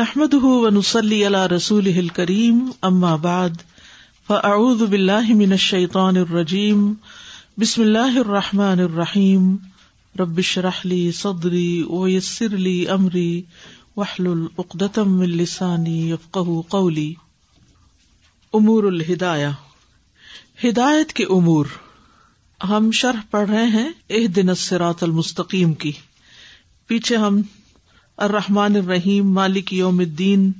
نحمد ونسلی علی رسول کریم اما بعد فاعوذ باللہ من الشیطان الرجیم بسم اللہ الرحمٰن الرحیم ربش رحلی صدری ویسر لی امری وحل العقدم السانی یفقہ قولی امور الہدایہ۔ ہدایت کے امور۔ ہم شرح پڑھ رہے ہیں اح دن الصراط المستقیم کی۔ پیچھے ہم الرحمن الرحیم، مالک یوم الدین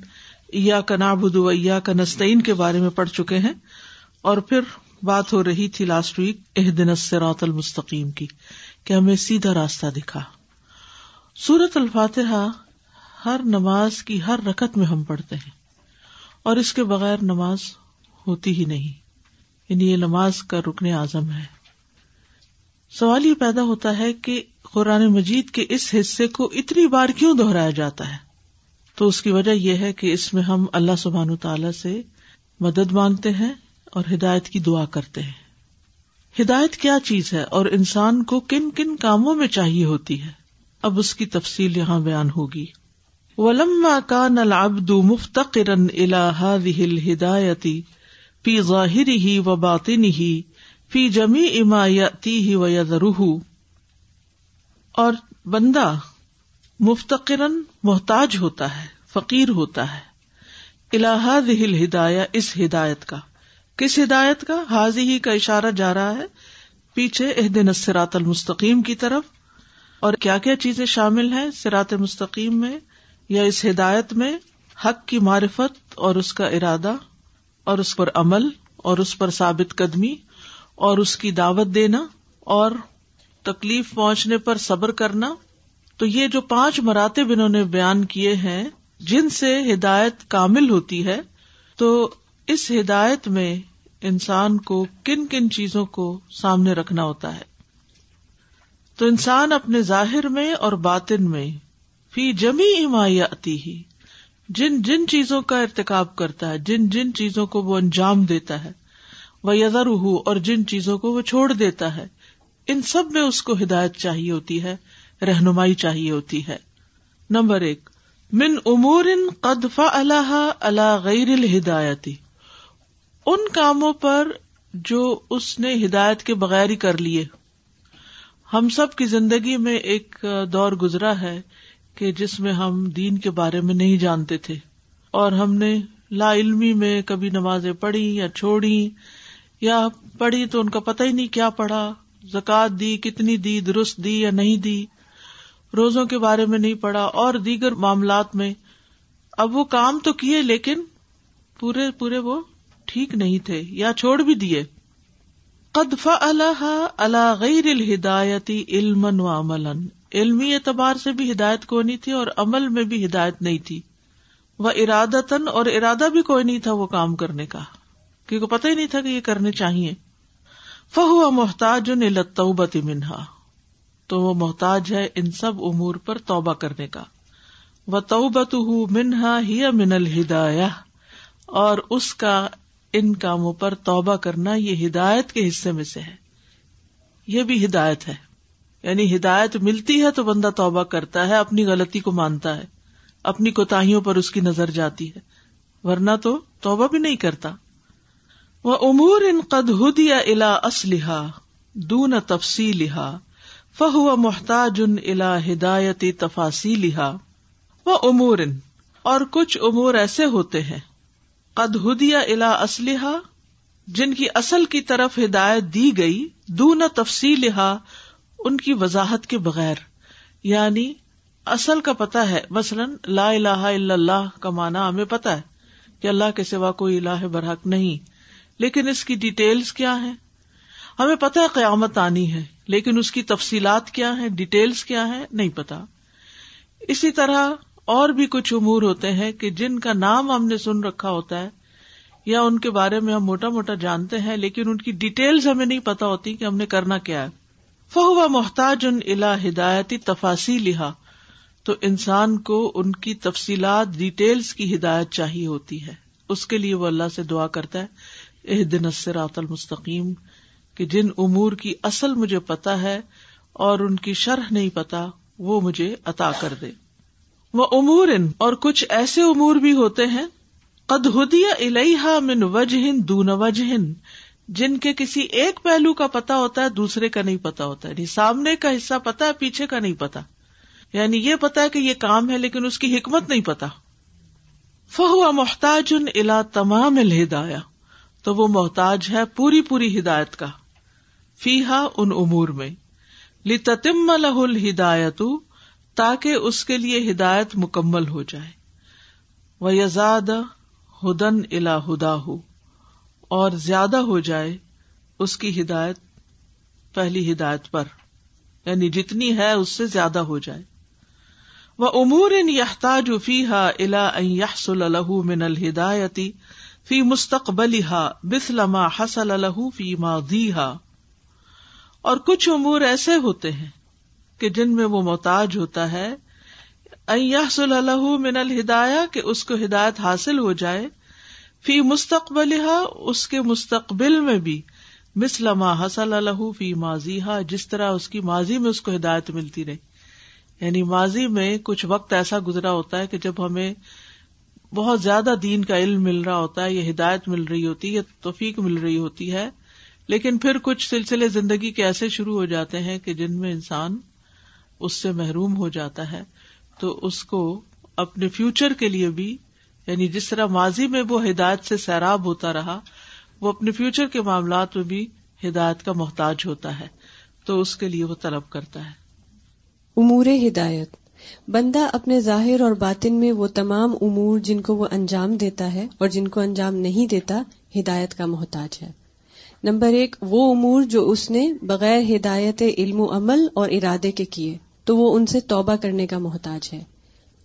یا کا نابود یا کا نسطین کے بارے میں پڑھ چکے ہیں۔ اور پھر بات ہو رہی تھی لاسٹ ویک اح دن اسرات المستقیم کی، کہ ہمیں سیدھا راستہ دکھا۔ سورت الفاتحہ ہر نماز کی ہر رکت میں ہم پڑھتے ہیں، اور اس کے بغیر نماز ہوتی ہی نہیں۔ یعنی یہ نماز کا رکن اعظم ہے۔ سوال یہ پیدا ہوتا ہے کہ قرآن مجید کے اس حصے کو اتنی بار کیوں دہرایا جاتا ہے؟ تو اس کی وجہ یہ ہے کہ اس میں ہم اللہ سبحان تعالی سے مدد مانگتے ہیں اور ہدایت کی دعا کرتے ہیں۔ ہدایت کیا چیز ہے اور انسان کو کن کن کاموں میں چاہیے ہوتی ہے؟ اب اس کی تفصیل یہاں بیان ہوگی۔ ولما کا نلابد مفتقرن الہ ہدایتی فی ظاہر ہی و باطن ہی فی جمی اما ہی و روح اور بندہ مفتقرن محتاج ہوتا ہے، فقیر ہوتا ہے۔ الہ دہل ہدایہ اس ہدایت کا۔ کس ہدایت کا؟ حاضی ہی کا اشارہ جا رہا ہے پیچھے عہد نسرات المستقیم کی طرف۔ اور کیا کیا چیزیں شامل ہیں سرات مستقیم میں یا اس ہدایت میں؟ حق کی معرفت اور اس کا ارادہ اور اس پر عمل اور اس پر ثابت قدمی۔ اور اس کی دعوت دینا اور تکلیف پہنچنے پر صبر کرنا تو یہ جو پانچ مراتب انہوں نے بیان کیے ہیں، جن سے ہدایت کامل ہوتی ہے، تو اس ہدایت میں انسان کو کن کن چیزوں کو سامنے رکھنا ہوتا ہے۔ تو انسان اپنے ظاہر میں اور باطن میں، فی جمی حمایتی ہی جن جن چیزوں کا ارتکاب کرتا ہے، جن جن چیزوں کو وہ انجام دیتا ہے۔ وہ یزر اور جن چیزوں کو وہ چھوڑ دیتا ہے، ان سب میں اس کو ہدایت چاہیے ہوتی ہے، رہنمائی چاہیے ہوتی ہے۔ نمبر ایک، من امور قدفا اللہ اللہ غیر الہدایتی ان کاموں پر جو اس نے ہدایت کے بغیر ہی کر لیے۔ ہم سب کی زندگی میں ایک دور گزرا ہے کہ جس میں ہم دین کے بارے میں نہیں جانتے تھے، اور ہم نے لا علمی میں کبھی نمازیں پڑھی یا چھوڑی یا پڑھی تو ان کا پتہ ہی نہیں کیا پڑھا، زکات دی، کتنی دی، درست دی یا نہیں دی۔ روزوں کے بارے میں نہیں پڑا اور دیگر معاملات میں۔ اب وہ کام تو کیے لیکن پورے پورے وہ ٹھیک نہیں تھے یا چھوڑ بھی دیے۔ قدف اللہ اللہ غیر الہدایتی علم و عمل علمی اعتبار سے بھی ہدایت کو نہیں تھی اور عمل میں بھی ہدایت نہیں تھی۔ وہ ارادتن اور ارادہ بھی کوئی نہیں تھا وہ کام کرنے کا۔ کیونکہ پتہ ہی نہیں تھا کہ یہ کرنے چاہیے۔ فہو محتاج توبت منہا۔ تو وہ محتاج ہے ان سب امور پر توبہ کرنے کا۔ وہ توبت منہا ہی من الہدایہ۔ اور اس کا ان کاموں پر توبہ کرنا یہ ہدایت کے حصے میں سے ہے۔ یہ بھی ہدایت ہے۔ یعنی ہدایت ملتی ہے تو بندہ توبہ کرتا ہے، اپنی غلطی کو مانتا ہے، اپنی کوتاہیوں پر اس کی نظر جاتی ہے۔ ورنہ تو توبہ بھی نہیں کرتا۔ وہ امور ان قد ہدیا الا اسلحا دون تفصیل فہو محتاج ان الا ہدایتی تفاصی لہا وہ امور ان اور کچھ امور ایسے ہوتے ہیں۔ قد ہدیا الا اسلحا جن کی اصل کی طرف ہدایت دی گئی دون تفصیل ان کی وضاحت کے بغیر۔ یعنی اصل کا پتا ہے، مثلاً لا الہ الا اللہ کا معنی ہمیں پتا ہے کہ اللہ کے سوا کوئی الہ برحق نہیں۔ لیکن اس کی ڈیٹیلس کیا ہے ہمیں پتا ہے قیامت آنی ہے، لیکن اس کی تفصیلات کیا ہے ڈیٹیلس کیا ہے نہیں پتا اسی طرح اور بھی کچھ امور ہوتے ہیں کہ جن کا نام ہم نے سن رکھا ہوتا ہے یا ان کے بارے میں ہم موٹا موٹا جانتے ہیں، لیکن ان کی ڈیٹیلز ہمیں نہیں پتا ہوتی کہ ہم نے کرنا کیا ہے۔ فہو محتاج ان الا ہدایتی تفاصی لہا تو انسان کو ان کی تفصیلات ڈیٹیلس کی ہدایت چاہیے ہوتی ہے۔ اس کے لیے وہ اللہ سے دعا کرتا ہے۔ اح دن اسرات المستقیم کہ جن امور کی اصل مجھے پتا ہے اور ان کی شرح نہیں پتا وہ مجھے عطا کر دے۔ وہ امور اور کچھ ایسے امور بھی ہوتے ہیں، قد ہدیہ الحا من وجہ دون وجہ جن کے کسی ایک پہلو کا پتا ہوتا ہے، دوسرے کا نہیں پتا ہوتا ہے۔ یعنی سامنے کا حصہ پتا ہے، پیچھے کا نہیں پتا یعنی یہ پتا ہے کہ یہ کام ہے، لیکن اس کی حکمت نہیں پتا فہو محتاج ان الا تمام الہدایا تو وہ محتاج ہے پوری پوری ہدایت کا۔ فی ہا ان امور میں۔ لتم لہ الہدایت تاکہ اس کے لیے ہدایت مکمل ہو جائے۔ وہ یزاد ہدن الا ہدا ہو اور زیادہ ہو جائے اس کی ہدایت، پہلی ہدایت پر۔ یعنی جتنی ہے اس سے زیادہ ہو جائے۔ وہ امور ان یحتاج فی ہا الا یحسل الح من الہدایتی فی مستقبل ہا بسلما حسل الح فی ماضی اور کچھ امور ایسے ہوتے ہیں کہ جن میں وہ محتاج ہوتا ہے۔ یحسل الح من الہدایا کہ اس کو ہدایت حاصل ہو جائے۔ فی مستقبل اس کے مستقبل میں بھی مسلما حسل الح فی ماضی جس طرح اس کی ماضی میں اس کو ہدایت ملتی رہی۔ یعنی ماضی میں کچھ وقت ایسا گزرا ہوتا ہے کہ جب ہمیں بہت زیادہ دین کا علم مل رہا ہوتا ہے یا ہدایت مل رہی ہوتی ہے توفیق مل رہی ہوتی ہے۔ لیکن پھر کچھ سلسلے زندگی کے ایسے شروع ہو جاتے ہیں کہ جن میں انسان اس سے محروم ہو جاتا ہے۔ تو اس کو اپنے فیوچر کے لیے بھی یعنی جس طرح ماضی میں وہ ہدایت سے سیراب ہوتا رہا، وہ اپنے فیوچر کے معاملات میں بھی ہدایت کا محتاج ہوتا ہے۔ تو اس کے لیے وہ طلب کرتا ہے۔ امور ہدایت۔ بندہ اپنے ظاہر اور باطن میں وہ تمام امور جن کو وہ انجام دیتا ہے اور جن کو انجام نہیں دیتا، ہدایت کا محتاج ہے۔ نمبر ایک، وہ امور جو اس نے بغیر ہدایت علم و عمل اور ارادے کے کیے، تو وہ ان سے توبہ کرنے کا محتاج ہے۔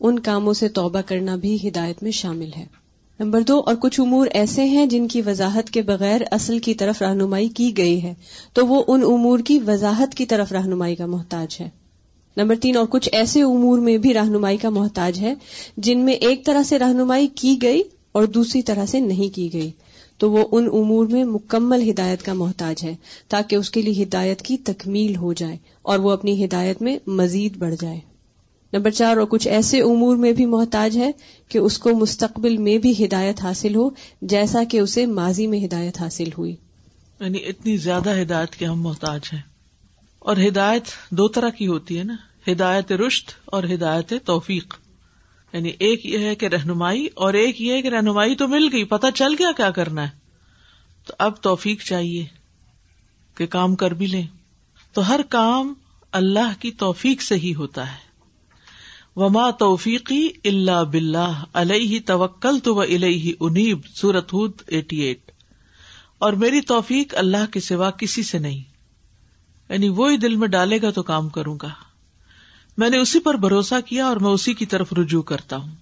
ان کاموں سے توبہ کرنا بھی ہدایت میں شامل ہے۔ نمبر دو، اور کچھ امور ایسے ہیں جن کی وضاحت کے بغیر اصل کی طرف رہنمائی کی گئی ہے، تو وہ ان امور کی وضاحت کی طرف رہنمائی کا محتاج ہے۔ نمبر تین، اور کچھ ایسے امور میں بھی رہنمائی کا محتاج ہے جن میں ایک طرح سے رہنمائی کی گئی اور دوسری طرح سے نہیں کی گئی۔ تو وہ ان امور میں مکمل ہدایت کا محتاج ہے تاکہ اس کے لیے ہدایت کی تکمیل ہو جائے اور وہ اپنی ہدایت میں مزید بڑھ جائے۔ نمبر چار، اور کچھ ایسے امور میں بھی محتاج ہے کہ اس کو مستقبل میں بھی ہدایت حاصل ہو، جیسا کہ اسے ماضی میں ہدایت حاصل ہوئی۔ یعنی اتنی زیادہ ہدایت کے ہم محتاج ہیں۔ اور ہدایت دو طرح کی ہوتی ہے نا۔ ہدایت رشت اور ہدایت توفیق۔ یعنی ایک یہ ہے کہ رہنمائی اور ایک یہ ہے کہ رہنمائی تو مل گئی، پتہ چل گیا کیا کرنا ہے۔ تو اب توفیق چاہیے کہ کام کر بھی لیں۔ تو ہر کام اللہ کی توفیق سے ہی ہوتا ہے۔ وما توفیقی اللہ بلّہ علیہ توکل تو انیب سورت ہود ایٹی ایٹ اور میری توفیق اللہ کے سوا کسی سے نہیں۔ یعنی وہی دل میں ڈالے گا تو کام کروں گا۔ میں نے اسی پر بھروسہ کیا اور میں اسی کی طرف رجوع کرتا ہوں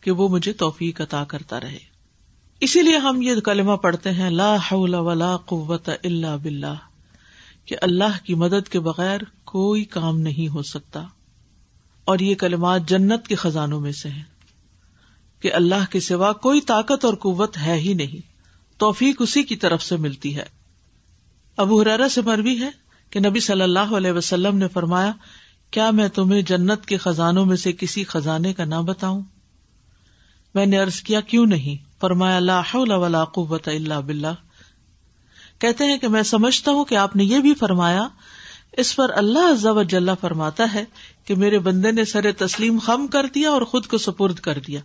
کہ وہ مجھے توفیق عطا کرتا رہے۔ اسی لیے ہم یہ کلمہ پڑھتے ہیں، لا حول ولا قوت اللہ بلّہ کہ اللہ کی مدد کے بغیر کوئی کام نہیں ہو سکتا۔ اور یہ کلمات جنت کے خزانوں میں سے ہیں۔ کہ اللہ کے سوا کوئی طاقت اور قوت ہے ہی نہیں، توفیق اسی کی طرف سے ملتی ہے۔ ابو حرارا سے مروی ہے۔ کہ نبی صلی اللہ علیہ وسلم نے فرمایا، کیا میں تمہیں جنت کے خزانوں میں سے کسی خزانے کا نہ بتاؤں؟ میں نے ارض کیا، کیوں نہیں؟ فرمایا اللہ ولا قوت اللہ بلّہ کہتے ہیں کہ میں سمجھتا ہوں کہ آپ نے یہ بھی فرمایا، اس پر اللہ جل فرماتا ہے کہ میرے بندے نے سر تسلیم خم کر دیا اور خود کو سپرد کر دیا۔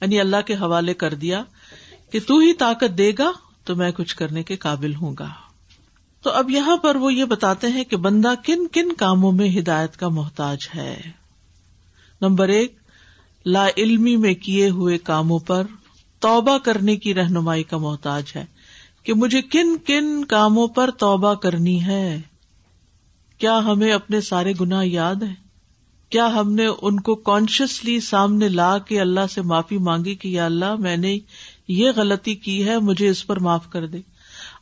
یعنی اللہ کے حوالے کر دیا کہ تو ہی طاقت دے گا تو میں کچھ کرنے کے قابل ہوں گا۔ تو اب یہاں پر وہ یہ بتاتے ہیں کہ بندہ کن کن کاموں میں ہدایت کا محتاج ہے۔ نمبر ایک، لا علمی میں کیے ہوئے کاموں پر توبہ کرنے کی رہنمائی کا محتاج ہے کہ مجھے کن کن کاموں پر توبہ کرنی ہے۔ کیا ہمیں اپنے سارے گنا یاد ہے کیا ہم نے ان کو کانشیسلی سامنے لا کے اللہ سے معافی مانگی کہ یا اللہ میں نے یہ غلطی کی ہے، مجھے اس پر معاف کر دے؟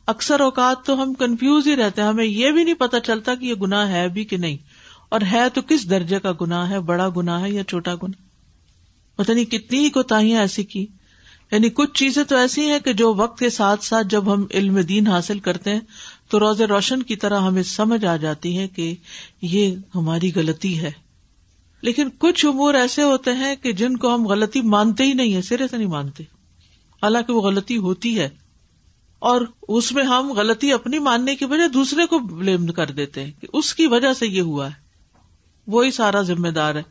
اکثر اوقات تو ہم کنفیوز ہی رہتے ہیں۔ ہمیں یہ بھی نہیں پتا چلتا کہ یہ گنا ہے بھی کہ نہیں۔ اور ہے تو کس درجے کا گنا ہے؟ بڑا گنا ہے یا چھوٹا گنا پتا نہیں کتنی ہی کوتاہیاں ایسی کی۔ یعنی کچھ چیزیں تو ایسی ہیں کہ جو وقت کے ساتھ ساتھ جب ہم علم دین حاصل کرتے ہیں تو روز روشن کی طرح ہمیں سمجھ آ جاتی ہے کہ یہ ہماری غلطی ہے۔ لیکن کچھ امور ایسے ہوتے ہیں کہ جن کو ہم غلطی مانتے ہی نہیں ہے سرے سے نہیں مانتے۔ حالانکہ وہ غلطی ہوتی ہے۔ اور اس میں ہم غلطی اپنی ماننے کی وجہ دوسرے کو بلیم کر دیتے ہیں کہ اس کی وجہ سے یہ ہوا ہے۔ وہی سارا ذمہ دار ہے۔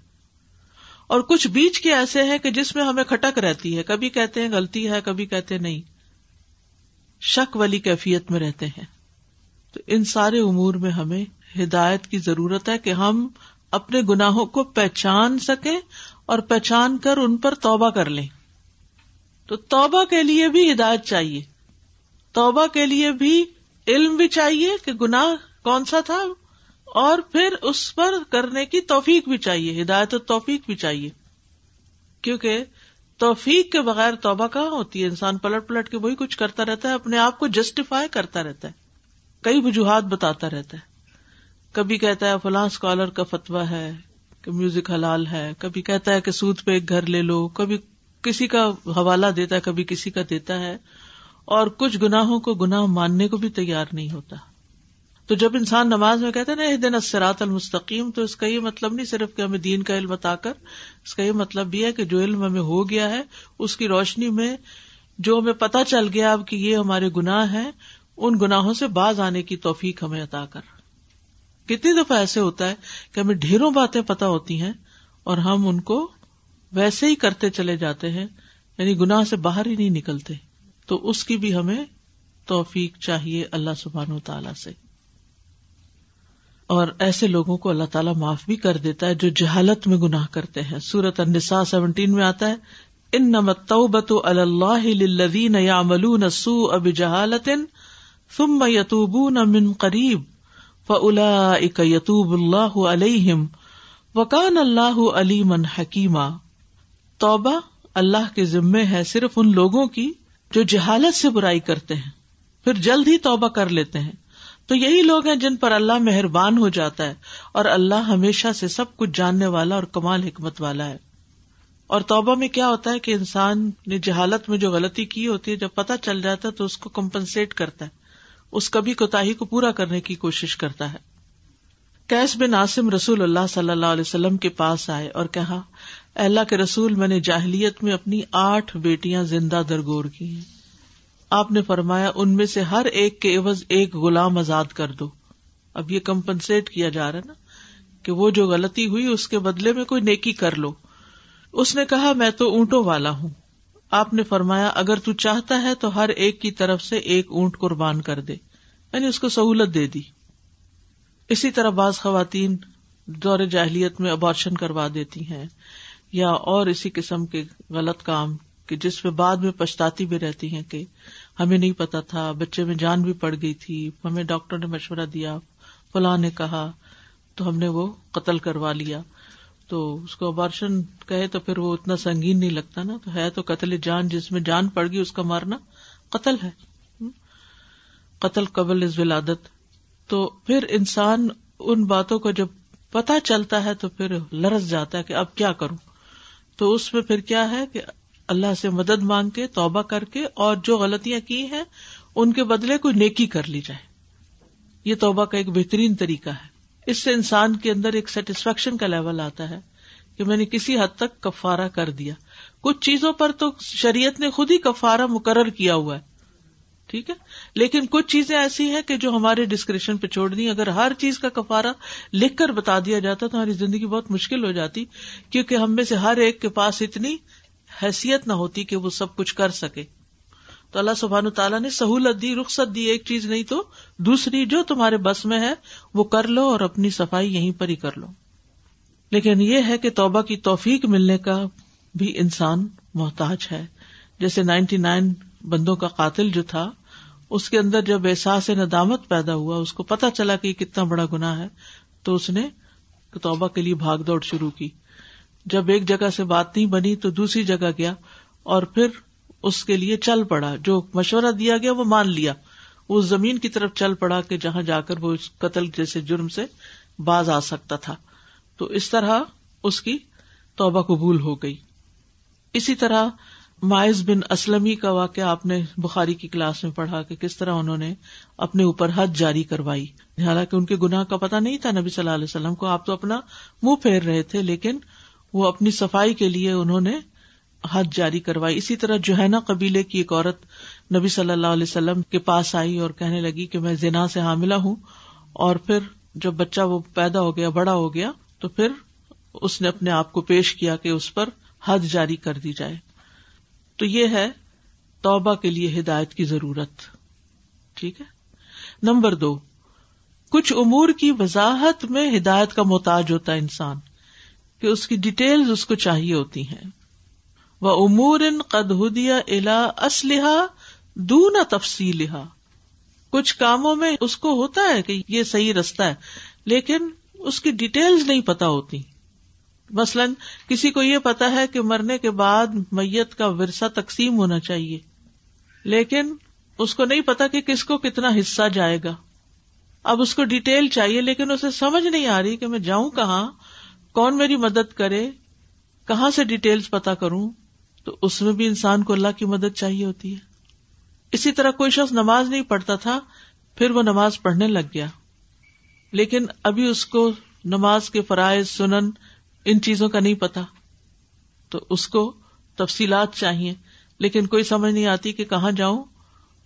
اور کچھ بیچ کے ایسے ہیں کہ جس میں ہمیں کھٹک رہتی ہے۔ کبھی کہتے ہیں غلطی ہے، کبھی کہتے نہیں۔ شک والی کیفیت میں رہتے ہیں۔ تو ان سارے امور میں ہمیں ہدایت کی ضرورت ہے کہ ہم اپنے گناہوں کو پہچان سکیں اور پہچان کر ان پر توبہ کر لیں۔ تو توبہ کے لیے بھی ہدایت چاہیے۔ توبہ کے لیے بھی علم بھی چاہیے کہ گناہ کون سا تھا اور پھر اس پر کرنے کی توفیق بھی چاہیے، ہدایت و توفیق بھی چاہیے۔ کیونکہ توفیق کے بغیر توبہ کہاں ہوتی ہے؟ انسان پلٹ پلٹ کے وہی کچھ کرتا رہتا ہے، اپنے آپ کو جسٹیفائی کرتا رہتا ہے۔ کئی وجوہات بتاتا رہتا ہے۔ کبھی کہتا ہے فلاں اسکالر کا فتوا ہے کہ میوزک حلال ہے، کبھی کہتا ہے کہ سود پہ ایک گھر لے لو، کبھی کسی کا حوالہ دیتا ہے، کبھی کسی کا دیتا ہے۔ اور کچھ گناہوں کو گناہ ماننے کو بھی تیار نہیں ہوتا۔ تو جب انسان نماز میں کہتے نا دن اسرات المستقیم، تو اس کا یہ مطلب نہیں صرف کہ ہمیں دین کا علم بتا کر، اس کا یہ مطلب بھی ہے کہ جو علم ہمیں ہو گیا ہے، اس کی روشنی میں جو ہمیں پتا چل گیا اب کہ یہ ہمارے گناہ ہیں، ان گناہوں سے باز آنے کی توفیق ہمیں عطا کر۔ کتنی دفعہ ایسے ہوتا ہے کہ ہمیں ڈھیروں باتیں پتہ ہوتی ہیں اور ہم ان کو ویسے ہی کرتے چلے جاتے ہیں یعنی گناہ سے باہر ہی نہیں نکلتے۔ تو اس کی بھی ہمیں توفیق چاہیے اللہ سبحان و تعالی سے۔ اور ایسے لوگوں کو اللہ تعالیٰ معاف بھی کر دیتا ہے جو جہالت میں گناہ کرتے ہیں۔ سورت النساء سیونٹین میں آتا ہے ان نمت اللہ یا ملو نسو اب جہالت ثم یتوبون من قریب فلا یتوب اللہ علیہم وکان اللہ علیمن حکیما۔ توبہ اللہ کے ذمے ہے صرف ان لوگوں کی جو جہالت سے برائی کرتے ہیں، پھر جلد ہی توبہ کر لیتے ہیں۔ تو یہی لوگ ہیں جن پر اللہ مہربان ہو جاتا ہے اور اللہ ہمیشہ سے سب کچھ جاننے والا اور کمال حکمت والا ہے۔ اور توبہ میں کیا ہوتا ہے کہ انسان نے جہالت میں جو غلطی کی ہوتی ہے، جب پتا چل جاتا ہے تو اس کو کمپنسیٹ کرتا ہے۔ اس کبھی کوتا کو پورا کرنے کی کوشش کرتا ہے۔ کیس بن عاصم رسول اللہ صلی اللہ علیہ وسلم کے پاس آئے اور کہا اللہ کے رسول، میں نے جاہلیت میں اپنی آٹھ بیٹیاں زندہ درگور کی ہیں۔ آپ نے فرمایا، ان میں سے ہر ایک کے عوض ایک غلام آزاد کر دو۔ اب یہ کمپنسیٹ کیا جا رہا ہے نا کہ وہ جو غلطی ہوئی، اس کے بدلے میں کوئی نیکی کر لو۔ اس نے کہا، میں تو اونٹوں والا ہوں۔ آپ نے فرمایا، اگر تو چاہتا ہے تو ہر ایک کی طرف سے ایک اونٹ قربان کر دے۔ یعنی اس کو سہولت دے دی۔ اسی طرح بعض خواتین دور جاہلیت میں ابارشن کروا دیتی ہیں۔ یا اور اسی قسم کے غلط کام کہ جس پہ بعد میں پچھتاتی بھی رہتی ہیں کہ ہمیں نہیں پتا تھا، بچے میں جان بھی پڑ گئی تھی، ہمیں ڈاکٹر نے مشورہ دیا، فلاں نے کہا، تو ہم نے وہ قتل کروا لیا۔ تو اس کو ابارشن کہے تو پھر وہ اتنا سنگین نہیں لگتا نا، تو ہے تو قتل جان، جس میں جان پڑ گئی اس کا مارنا قتل ہے۔ قتل قبل از ولادت۔ تو پھر انسان ان باتوں کو جب پتا چلتا ہے تو پھر لرس جاتا ہے کہ اب کیا کروں۔ تو اس میں پھر کیا ہے کہ اللہ سے مدد مانگ کے، توبہ کر کے اور جو غلطیاں کی ہیں، ان کے بدلے کوئی نیکی کر لی جائے۔ یہ توبہ کا ایک بہترین طریقہ ہے۔ اس سے انسان کے اندر ایک سیٹسفیکشن کا لیول آتا ہے کہ میں نے کسی حد تک کفارا کر دیا۔ کچھ چیزوں پر تو شریعت نے خود ہی کفارا مقرر کیا ہوا ہے۔ ٹھیک ہے؟ لیکن کچھ چیزیں ایسی ہیں کہ جو ہمارے ڈسکرپشن پہ چھوڑ دی اگر ہر چیز کا کفارا لکھ کر بتا دیا جاتا تو ہماری زندگی بہت مشکل ہو جاتی، کیونکہ ہم میں سے ہر ایک کے پاس اتنی حیثیت نہ ہوتی کہ وہ سب کچھ کر سکے۔ تو اللہ سبحان تعالیٰ نے سہولت دی، رخصت دی ایک چیز نہیں تو دوسری جو تمہارے بس میں ہے وہ کر لو اور اپنی صفائی یہیں پر ہی کر لو۔ لیکن یہ ہے کہ توبہ کی توفیق ملنے کا بھی انسان محتاج ہے۔ جیسے نائنٹی نائن بندوں کا قاتل جو تھا اس کے اندر جب احساس ندامت پیدا ہوا، اس کو پتا چلا کہ کتنا بڑا گنا ہے، تو اس نے توبہ کے لیے بھاگ دوڑ شروع کی۔ جب ایک جگہ سے بات نہیں بنی، تو دوسری جگہ گیا اور پھر اس کے لیے چل پڑا۔ جو مشورہ دیا گیا، وہ مان لیا۔ وہ زمین کی طرف چل پڑا کہ جہاں جا کر وہ اس قتل جیسے جرم سے باز آ سکتا تھا۔ تو اس طرح اس کی توبہ قبول ہو گئی۔ اسی طرح مائز بن اسلمی کا واقعہ آپ نے بخاری کی کلاس میں پڑھا کہ کس طرح انہوں نے اپنے اوپر حد جاری کروائی۔ حالانکہ ان کے گناہ کا پتہ نہیں تھا نبی صلی اللہ علیہ وسلم کو، آپ تو اپنا منہ پھیر رہے تھے، لیکن وہ اپنی صفائی کے لیے انہوں نے حد جاری کروائی۔ اسی طرح جوہینا قبیلے کی ایک عورت نبی صلی اللہ علیہ وسلم کے پاس آئی اور کہنے لگی کہ میں زنا سے حاملہ ہوں۔ اور پھر جب بچہ وہ پیدا ہو گیا، بڑا ہو گیا، تو پھر اس نے اپنے آپ کو پیش کیا کہ اس پر حد جاری کر دی جائے۔ تو یہ ہے توبہ کے لیے ہدایت کی ضرورت۔ ٹھیک ہے؟ نمبر دو، کچھ امور کی وضاحت میں ہدایت کا محتاج ہوتا ہے انسان، کہ اس کی ڈیٹیل اس کو چاہیے ہوتی ہیں۔ وہ امور ان قدیا الا اسلحہ دون تفصیل کچھ کاموں میں اس کو ہوتا ہے کہ یہ صحیح رستہ ہے، لیکن اس کی ڈیٹیلز نہیں پتا ہوتی۔ مثلاً کسی کو یہ پتا ہے کہ مرنے کے بعد میت کا ورثہ تقسیم ہونا چاہیے، لیکن اس کو نہیں پتا کہ کس کو کتنا حصہ جائے گا۔ اب اس کو ڈیٹیل چاہیے، لیکن اسے سمجھ نہیں آ رہی کہ میں جاؤں کہاں، کون میری مدد کرے، کہاں سے ڈیٹیلز پتا کروں، تو اس میں بھی انسان کو اللہ کی مدد چاہیے ہوتی ہے۔ اسی طرح کوئی شخص نماز نہیں پڑھتا تھا، پھر وہ نماز پڑھنے لگ گیا۔ لیکن ابھی اس کو نماز کے فرائض، سنن ان چیزوں کا نہیں پتا تو اس کو تفصیلات چاہیے۔ لیکن کوئی سمجھ نہیں آتی کہ کہاں جاؤں،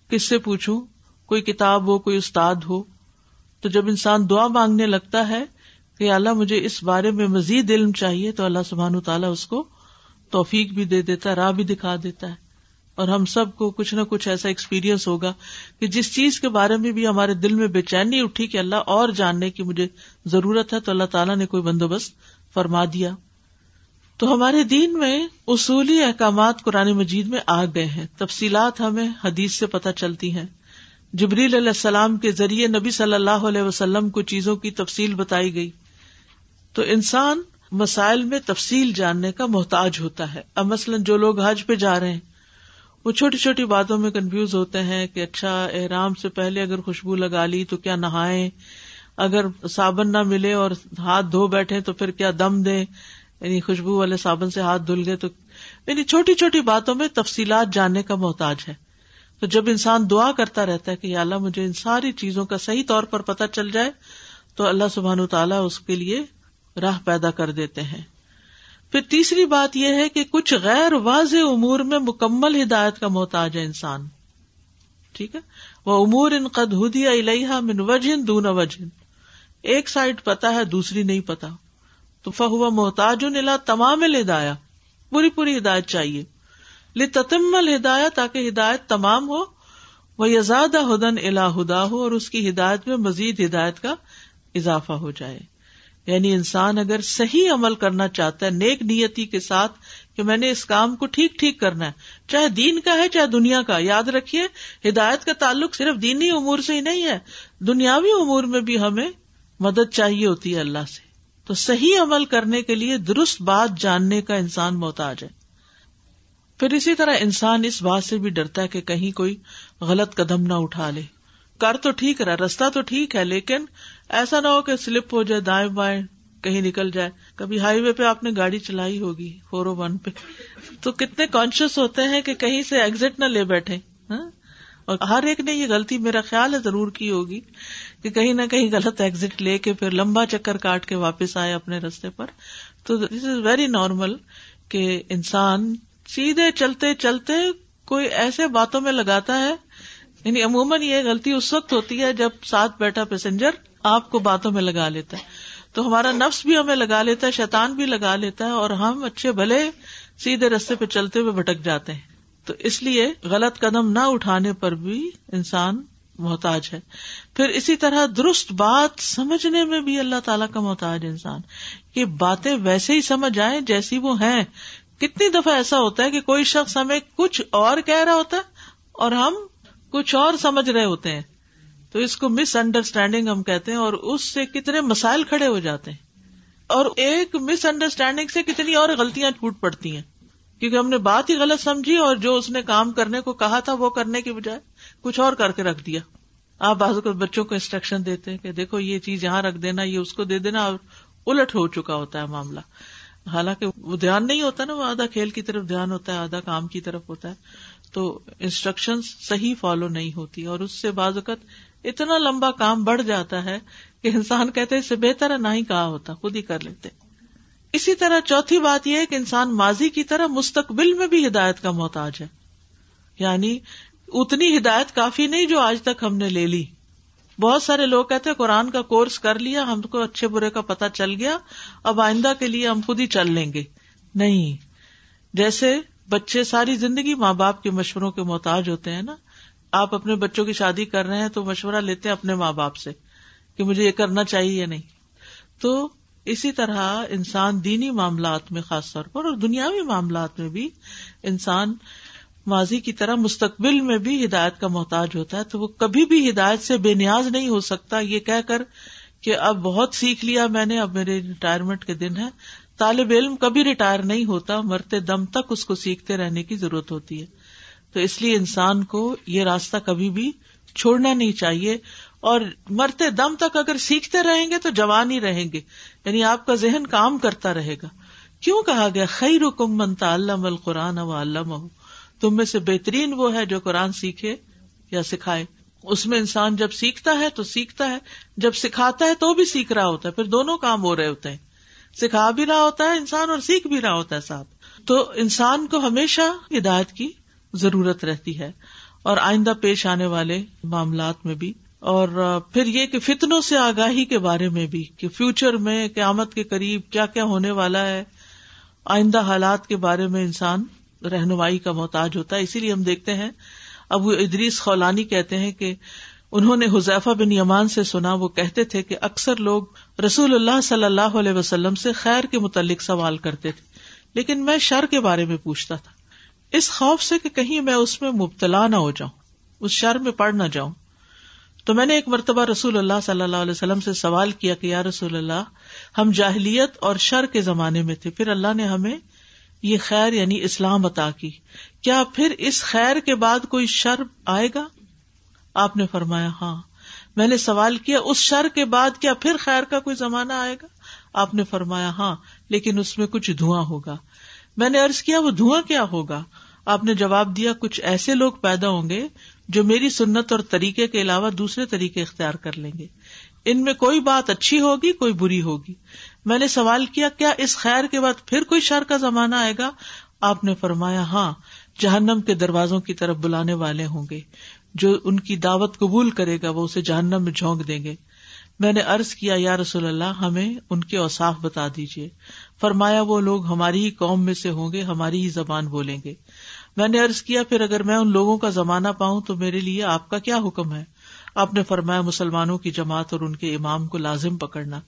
کس سے پوچھوں، کوئی کتاب ہو، کوئی استاد ہو۔ تو جب انسان دعا مانگنے لگتا ہے کہ اللہ مجھے اس بارے میں مزید علم چاہیے، تو اللہ سبحان تعالیٰ اس کو توفیق بھی دے دیتا ہے، راہ بھی دکھا دیتا ہے۔ اور ہم سب کو کچھ نہ کچھ ایسا ایکسپیرئنس ہوگا کہ جس چیز کے بارے میں بھی ہمارے دل میں بے چینی اٹھی کہ اللہ اور جاننے کی مجھے ضرورت ہے، تو اللہ تعالیٰ نے کوئی بندوبست فرما دیا۔ تو ہمارے دین میں اصولی احکامات قرآن مجید میں آ گئے ہیں۔ تفصیلات ہمیں حدیث سے پتہ چلتی ہیں۔ جبریل علیہ السلام کے ذریعے نبی صلی اللہ علیہ وسلم کو چیزوں کی تفصیل بتائی گئی۔ تو انسان مسائل میں تفصیل جاننے کا محتاج ہوتا ہے۔ اب مثلاً جو لوگ حج پہ جا رہے ہیں، وہ چھوٹی چھوٹی باتوں میں کنفیوز ہوتے ہیں کہ اچھا احرام سے پہلے اگر خوشبو لگا لی تو کیا نہائے اگر صابن نہ ملے اور ہاتھ دھو بیٹھے تو پھر کیا دم دے یعنی خوشبو والے صابن سے ہاتھ دھل گئے تو یعنی چھوٹی چھوٹی باتوں میں تفصیلات جاننے کا محتاج ہے۔ تو جب انسان دعا کرتا رہتا ہے کہ اللہ مجھے ان ساری چیزوں کا صحیح طور پر پتہ چل جائے، تو اللہ سبحان تعالیٰ اس کے لیے راہ پیدا کر دیتے ہیں۔ پھر تیسری بات یہ ہے کہ کچھ غیر واضح امور میں مکمل ہدایت کا محتاج ہے انسان۔ ٹھیک ہے؟ وہ امور ان قد ہدیا الحا من وجن دون وجن ایک سائڈ پتا ہے، دوسری نہیں پتا۔ تو فہو محتاج نلا تمام ہدایا پوری پوری ہدایت چاہیے۔ لتمل ہدایت تاکہ ہدایت تمام ہو۔ وہ یزاد ہدن الا ہدا ہو اور اس کی ہدایت میں مزید ہدایت کا اضافہ ہو جائے۔ یعنی انسان اگر صحیح عمل کرنا چاہتا ہے، نیک نیتی کے ساتھ کہ میں نے اس کام کو ٹھیک ٹھیک کرنا ہے۔ چاہے دین کا ہے، چاہے دنیا کا۔ یاد رکھیے، ہدایت کا تعلق صرف دینی امور سے ہی نہیں ہے۔ دنیاوی امور میں بھی ہمیں مدد چاہیے ہوتی ہے اللہ سے۔ تو صحیح عمل کرنے کے لیے درست بات جاننے کا انسان محتاج ہے۔ پھر اسی طرح انسان اس بات سے بھی ڈرتا ہے کہ کہیں کوئی غلط قدم نہ اٹھا لے۔ کر تو ٹھیک رہا، رستہ تو ٹھیک ہے، لیکن ایسا نہ ہو کہ سلپ ہو جائے، دائیں بائیں کہیں نکل جائے۔ کبھی ہائی وے پہ آپ نے گاڑی چلائی ہوگی، فور او ون پہ۔ تو کتنے کانشیس ہوتے ہیں کہ کہیں سے ایگزٹ نہ لے بیٹھے ہاں؟ اور ہر ایک نے یہ غلطی میرا خیال ہے ضرور کی ہوگی۔ کہ کہیں نہ کہیں غلط ایگزٹ لے کے پھر لمبا چکر کاٹ کے واپس آئے اپنے رستے پر۔ تو دس از ویری نارمل کہ انسان سیدھے چلتے چلتے کوئی ایسے باتوں میں لگاتا ہے یعنی عموماً یہ غلطی اس وقت ہوتی ہے جب ساتھ بیٹھا پیسنجر آپ کو باتوں میں لگا لیتا ہے۔ تو ہمارا نفس بھی ہمیں لگا لیتا ہے، شیطان بھی لگا لیتا ہے اور ہم اچھے بھلے سیدھے رستے پہ چلتے ہوئے بھٹک جاتے ہیں۔ تو اس لیے غلط قدم نہ اٹھانے پر بھی انسان محتاج ہے۔ پھر اسی طرح درست بات سمجھنے میں بھی اللہ تعالیٰ کا محتاج انسان۔ کہ باتیں ویسے ہی سمجھ آئے جیسی وہ ہیں۔ کتنی دفعہ ایسا ہوتا ہے کہ کوئی شخص ہمیں کچھ اور کہہ رہا ہوتا ہے اور ہم کچھ اور سمجھ رہے ہوتے ہیں۔ تو اس کو مس انڈرسٹینڈنگ ہم کہتے ہیں اور اس سے کتنے مسائل کھڑے ہو جاتے ہیں۔ اور ایک مس انڈرسٹینڈنگ سے کتنی اور غلطیاں ٹوٹ پڑتی ہیں۔ کیونکہ ہم نے بات ہی غلط سمجھی اور جو اس نے کام کرنے کو کہا تھا وہ کرنے کی بجائے۔ کچھ اور کر کے رکھ دیا۔ آپ بعض اوقات بچوں کو انسٹرکشن دیتے ہیں کہ دیکھو یہ چیز یہاں رکھ دینا، یہ اس کو دے دینا اور الٹ ہو چکا ہوتا ہے معاملہ۔ حالانکہ وہ دھیان نہیں ہوتا نا، وہ آدھا کھیل کی طرف دھیان ہوتا ہے، آدھا کام کی طرف ہوتا ہے۔ تو انسٹرکشن صحیح فالو نہیں ہوتی اور اس سے بعض اوقات اتنا لمبا کام بڑھ جاتا ہے کہ انسان کہتے اس سے بہتر ہے نہ ہی کہا ہوتا، خود ہی کر لیتے۔ اسی طرح چوتھی بات یہ ہے کہ انسان ماضی کی طرح مستقبل میں بھی ہدایت کا محتاج ہے۔ یعنی اتنی ہدایت کافی نہیں جو آج تک ہم نے لے لی۔ بہت سارے لوگ کہتے ہیں قرآن کا کورس کر لیا، ہم کو اچھے برے کا پتا چل گیا، اب آئندہ کے لیے ہم خود ہی چل لیں گے۔ نہیں۔ جیسے بچے ساری زندگی ماں باپ کے مشوروں کے محتاج ہوتے ہیں نا، آپ اپنے بچوں کی شادی کر رہے ہیں تو مشورہ لیتے ہیں اپنے ماں باپ سے کہ مجھے یہ کرنا چاہیے یا نہیں۔ تو اسی طرح انسان دینی معاملات میں خاص طور پر اور دنیاوی معاملات میں بھی انسان ماضی کی طرح مستقبل میں بھی ہدایت کا محتاج ہوتا ہے تو وہ کبھی بھی ہدایت سے بے نیاز نہیں ہو سکتا۔ یہ کہہ کر کہ اب بہت سیکھ لیا میں نے، اب میرے ریٹائرمنٹ کے دن ہے طالب علم کبھی ریٹائر نہیں ہوتا، مرتے دم تک اس کو سیکھتے رہنے کی ضرورت ہوتی ہے۔ تو اس لیے انسان کو یہ راستہ کبھی بھی چھوڑنا نہیں چاہیے۔ اور مرتے دم تک اگر سیکھتے رہیں گے تو جوان ہی رہیں گے۔ یعنی آپ کا ذہن کام کرتا رہے گا۔ کیوں کہا گیا؟ خیر حکم منتا اللہ القرآن و علم تم میں سے بہترین وہ ہے جو قرآن سیکھے یا سکھائے۔ اس میں انسان جب سیکھتا ہے تو سیکھتا ہے، جب سکھاتا ہے تو بھی سیکھ رہا ہوتا ہے۔ پھر دونوں کام ہو رہے ہوتے ہیں۔ سکھا بھی رہا ہوتا ہے انسان اور سیکھ بھی رہا ہوتا ہے ساتھ۔ تو انسان کو ہمیشہ ہدایت کی ضرورت رہتی ہے۔ اور آئندہ پیش آنے والے معاملات میں بھی۔ اور پھر یہ کہ فتنوں سے آگاہی کے بارے میں بھی کہ فیوچر میں قیامت کے قریب کیا کیا ہونے والا ہے۔ آئندہ حالات کے بارے میں انسان رہنمائی کا محتاج ہوتا ہے۔ اسی لیے ہم دیکھتے ہیں، ابو ادریس خولانی کہتے ہیں کہ انہوں نے حذیفہ بن یمان سے سنا، وہ کہتے تھے کہ اکثر لوگ رسول اللہ صلی اللہ علیہ وسلم سے خیر کے متعلق سوال کرتے تھے، لیکن میں شر کے بارے میں پوچھتا تھا۔ اس خوف سے کہ کہیں میں اس میں مبتلا نہ ہو جاؤں، اس شر میں پڑ نہ جاؤں۔ تو میں نے ایک مرتبہ رسول اللہ صلی اللہ علیہ وسلم سے سوال کیا کہ یا رسول اللہ، ہم جاہلیت اور شر کے زمانے میں تھے، پھر اللہ نے ہمیں یہ خیر یعنی اسلام عطا کی۔ کیا پھر اس خیر کے بعد کوئی شر آئے گا؟ آپ نے فرمایا ہاں۔ میں نے سوال کیا، اس شر کے بعد کیا پھر خیر کا کوئی زمانہ آئے گا؟ آپ نے فرمایا ہاں لیکن اس میں کچھ دھواں ہوگا۔ میں نے ارض کیا، وہ دھواں کیا ہوگا؟ آپ نے جواب دیا، کچھ ایسے لوگ پیدا ہوں گے جو میری سنت اور طریقے کے علاوہ دوسرے طریقے اختیار کر لیں گے۔ ان میں کوئی بات اچھی ہوگی، کوئی بری ہوگی۔ میں نے سوال کیا کیا اس خیر کے بعد پھر کوئی شر کا زمانہ آئے گا؟ آپ نے فرمایا ہاں جہنم کے دروازوں کی طرف بلانے والے ہوں گے۔ جو ان کی دعوت قبول کرے گا، وہ اسے جہنم میں جھونک دیں گے۔ میں نے ارض کیا، یا رسول اللہ، ہمیں ان کے اوساف بتا دیجیے فرمایا، وہ لوگ ہماری ہی قوم میں سے ہوں گے، ہماری ہی زبان بولیں گے۔ میں نے ارض کیا، پھر اگر میں ان لوگوں کا زمانہ پاؤں تو میرے لیے آپ کا کیا حکم ہے؟ آپ نے فرمایا مسلمانوں کی جماعت اور ان کے امام کو لازم پکڑنا۔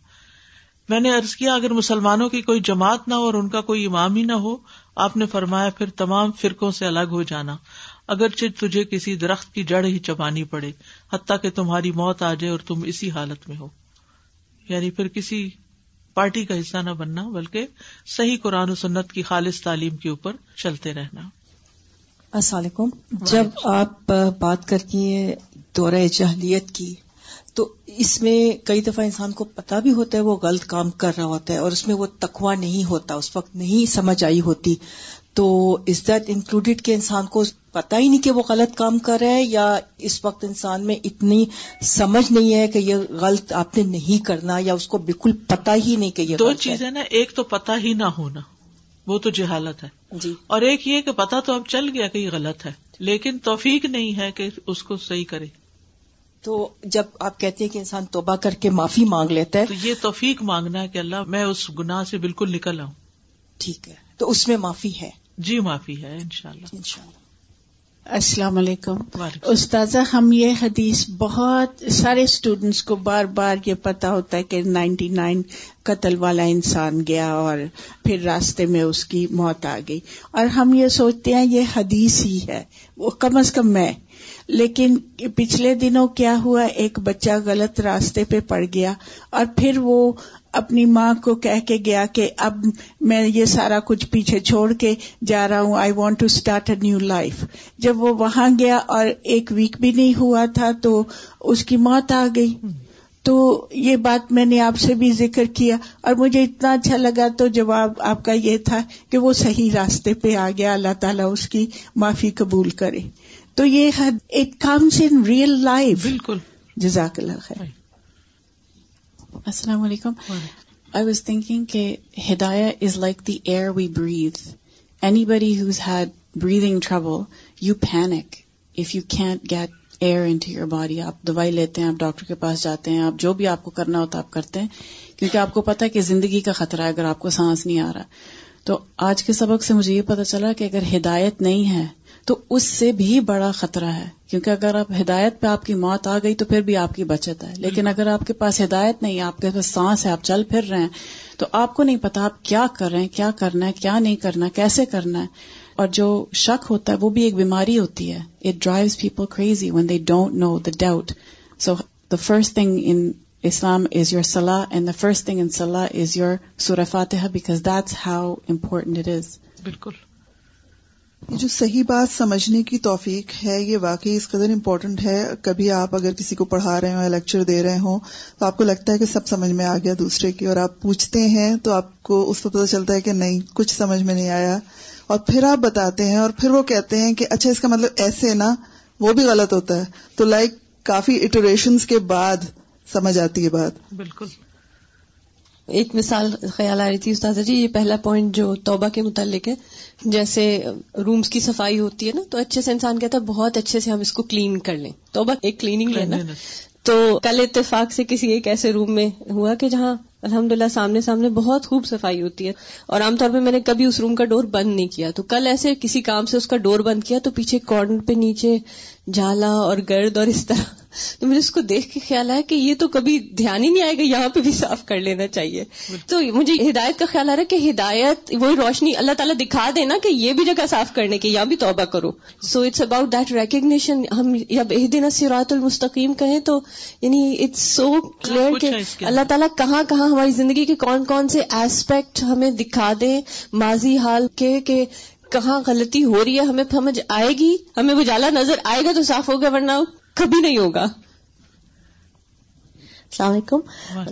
میں نے ارض کیا اگر مسلمانوں کی کوئی جماعت نہ ہو اور ان کا کوئی امام ہی نہ ہو آپ نے فرمایا پھر تمام فرقوں سے الگ ہو جانا۔ اگرچہ تجھے کسی درخت کی جڑ ہی چبانی پڑے حتیٰ کہ تمہاری موت آ جائے اور تم اسی حالت میں ہو۔ یعنی پھر کسی پارٹی کا حصہ نہ بننا بلکہ صحیح قرآن و سنت کی خالص تعلیم کے اوپر چلتے رہنا۔ السلام علیکم۔ جب آپ بات کرتی ہیں دورہ جہلیت کی۔ تو اس میں کئی دفعہ انسان کو پتا بھی ہوتا ہے وہ غلط کام کر رہا ہوتا ہے اور اس میں وہ تخوا نہیں ہوتا اس وقت نہیں سمجھ آئی ہوتی۔ تو از دیٹ انکلوڈیڈ کہ انسان کو پتا ہی نہیں کہ وہ غلط کام کر رہا ہے یا اس وقت انسان میں اتنی سمجھ نہیں ہے کہ یہ غلط آپ نے نہیں کرنا یا اس کو بالکل پتا ہی نہیں کہ یہ دو چیزیں نا ایک تو پتا ہی نہ ہونا وہ تو جہالت ہے۔ جی۔ اور ایک یہ کہ پتا تو اب چل گیا کہ یہ غلط ہے لیکن توفیق نہیں ہے کہ اس کو صحیح کرے۔ تو جب آپ کہتے ہیں کہ انسان توبہ کر کے معافی مانگ لیتا ہے تو یہ توفیق مانگنا ہے کہ اللہ میں اس گناہ سے بالکل نکل آؤں۔ ٹھیک ہے۔ تو اس میں معافی ہے۔ جی معافی ہے ان شاء اللہ ان شاء اللہ السلام۔ علیکم استاذہ ہم یہ حدیث بہت سارے اسٹوڈینٹس کو بار بار یہ پتا ہوتا ہے کہ نائنٹی نائن قتل والا انسان گیا اور پھر راستے میں اس کی موت آ گئی۔ اور ہم یہ سوچتے ہیں یہ حدیث ہی ہے۔ وہ کم از کم میں لیکن پچھلے دنوں کیا ہوا، ایک بچہ غلط راستے پہ پڑ گیا اور پھر وہ اپنی ماں کو کہہ کے گیا کہ اب میں یہ سارا کچھ پیچھے چھوڑ کے جا رہا ہوں I want to start a new life جب وہ وہاں گیا اور ایک ویک بھی نہیں ہوا تھا تو اس کی موت آ گئی۔ تو یہ بات میں نے آپ سے بھی ذکر کیا اور مجھے اتنا اچھا لگا تو جواب آپ کا یہ تھا کہ وہ صحیح راستے پہ آ گیا، اللہ تعالیٰ اس کی معافی قبول کرے۔ تو یہ it comes in real life بالکل۔ جزاک اللہ خیر السلام علیکم۔ آئی واز تھنکنگ کہ ہدایہ is like the air we breathe anybody who's had breathing trouble you panic if you can't get air into your body آپ دوائی لیتے ہیں آپ ڈاکٹر کے پاس جاتے ہیں آپ جو بھی آپ کو کرنا ہوتا ہے آپ کرتے ہیں کیونکہ آپ کو پتا ہے کہ زندگی کا خطرہ ہے اگر آپ کو سانس نہیں آ رہا۔ تو آج کے سبق سے مجھے یہ پتا چلا کہ اگر ہدایت نہیں ہے تو اس سے بھی بڑا خطرہ ہے۔ کیونکہ اگر آپ ہدایت پہ آپ کی موت آ گئی تو پھر بھی آپ کی بچت ہے۔ لیکن اگر آپ کے پاس ہدایت نہیں آپ کے پاس سانس ہے آپ چل پھر رہے ہیں تو آپ کو نہیں پتا آپ کیا کر رہے ہیں کیا کرنا ہے کیا نہیں کرنا کیسے کرنا ہے۔ اور جو شک ہوتا ہے وہ بھی ایک بیماری ہوتی ہے۔ It drives people crazy when they don't know the doubt so the first thing in Islam is your سلاح and the first thing in سلاح is your سورفات because that's how important it is بالکل۔ جو صحیح بات سمجھنے کی توفیق ہے یہ واقعی اس قدر امپورٹنٹ ہے۔ کبھی آپ اگر کسی کو پڑھا رہے ہوں یا لیکچر دے رہے ہوں تو آپ کو لگتا ہے کہ سب سمجھ میں آ گیا دوسرے کی اور آپ پوچھتے ہیں تو آپ کو اس کو پتہ چلتا ہے کہ نہیں کچھ سمجھ میں نہیں آیا۔ اور پھر آپ بتاتے ہیں اور پھر وہ کہتے ہیں کہ اچھا اس کا مطلب ایسے نا وہ بھی غلط ہوتا ہے۔ تو لائک کافی اٹوریشنز کے بعد سمجھ آتی ہے بات۔ بالکل۔ ایک مثال خیال آ رہی تھی استاد جی یہ پہلا پوائنٹ جو توبہ کے متعلق ہے جیسے رومز کی صفائی ہوتی ہے نا تو اچھے سے انسان کہتا ہے بہت اچھے سے ہم اس کو کلین کر لیں۔ توبہ ایک کلیننگ لینا تو کل اتفاق سے کسی ایک ایسے روم میں ہوا کہ جہاں الحمد للہ سامنے سامنے بہت خوب صفائی ہوتی ہے اور عام طور پہ میں نے کبھی اس روم کا ڈور بند نہیں کیا۔ تو کل ایسے کسی کام سے اس کا ڈور بند کیا تو پیچھے کارنر پہ نیچے جالا اور گرد اور اس طرح۔ تو مجھے اس کو دیکھ کے خیال آیا کہ یہ تو کبھی دھیان ہی نہیں آئے گا یہاں پہ بھی صاف کر لینا چاہیے۔ تو مجھے ہدایت کا خیال آ رہا ہے کہ ہدایت وہی روشنی اللہ تعالیٰ دکھا دینا کہ یہ بھی جگہ صاف کرنے کی یہاں بھی توبہ کرو۔ So it's about that recognition ہم جب دن سیرات المستقیم کہیں تو یعنی اٹس سو کلیئر کہ اللہ تعالیٰ کہاں کہاں ہماری زندگی کے کون کون سے ایسپیکٹ ہمیں دکھا دیں۔ ماضی حال کے کہ کہاں غلطی ہو رہی ہے ہمیں سمجھ آئے گی؟ ہمیں اجالا نظر آئے گا تو صاف ہوگا ورنہ کبھی نہیں ہوگا۔ السلام علیکم۔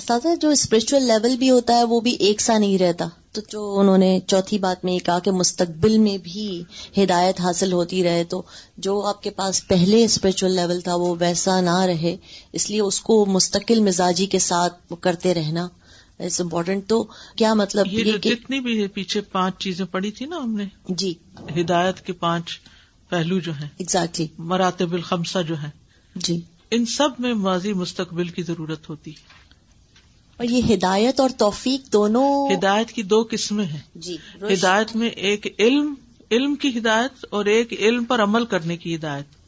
سادہ جو اسپرچل لیول بھی ہوتا ہے وہ بھی ایک سا نہیں رہتا۔ تو جو انہوں نے چوتھی بات میں یہ کہا کہ مستقبل میں بھی ہدایت حاصل ہوتی رہے تو جو آپ کے پاس پہلے اسپرچل لیول تھا وہ ویسا نہ رہے۔ اس لیے اس کو مستقل مزاجی کے ساتھ کرتے رہنا۔ اٹس امپورٹینٹ تو کیا مطلب یہ جتنی بھی پیچھے پانچ چیزیں پڑھی تھی نا ہم نے جی۔ ہدایت کے پانچ پہلو جو ہیں ایگزیکٹلی مراتب الخمسہ جو ہیں۔ جی۔ ان سب میں ماضی مستقبل کی ضرورت ہوتی۔ ہے اور یہ ہدایت اور توفیق دونوں ہدایت کی دو قسمیں ہیں۔ جی ہدایت میں ایک علم علم کی ہدایت اور ایک علم پر عمل کرنے کی ہدایت۔